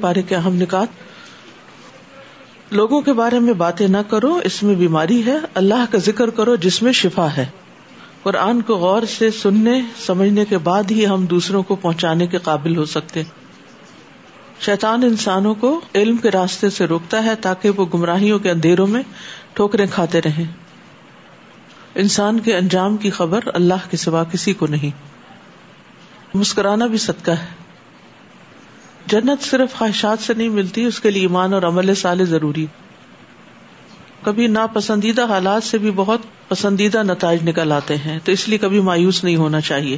بارے کے اہم نکات لوگوں کے بارے میں باتیں نہ کرو، اس میں بیماری ہے، اللہ کا ذکر کرو جس میں شفا ہے۔ قرآن کو غور سے سننے، سمجھنے کے بعد ہی ہم دوسروں کو پہنچانے کے قابل ہو سکتے۔ شیطان انسانوں کو علم کے راستے سے روکتا ہے تاکہ وہ گمراہیوں کے اندھیروں میں ٹھوکرے کھاتے رہیں۔ انسان کے انجام کی خبر اللہ کے سوا کسی کو نہیں۔ مسکرانا بھی صدقہ ہے۔ جنت صرف خواہشات سے نہیں ملتی، اس کے لیے ایمان اور عمل سال ضروری۔ کبھی ناپسندیدہ حالات سے بھی بہت پسندیدہ نتائج نکل آتے ہیں، تو اس لیے کبھی مایوس نہیں ہونا چاہیے۔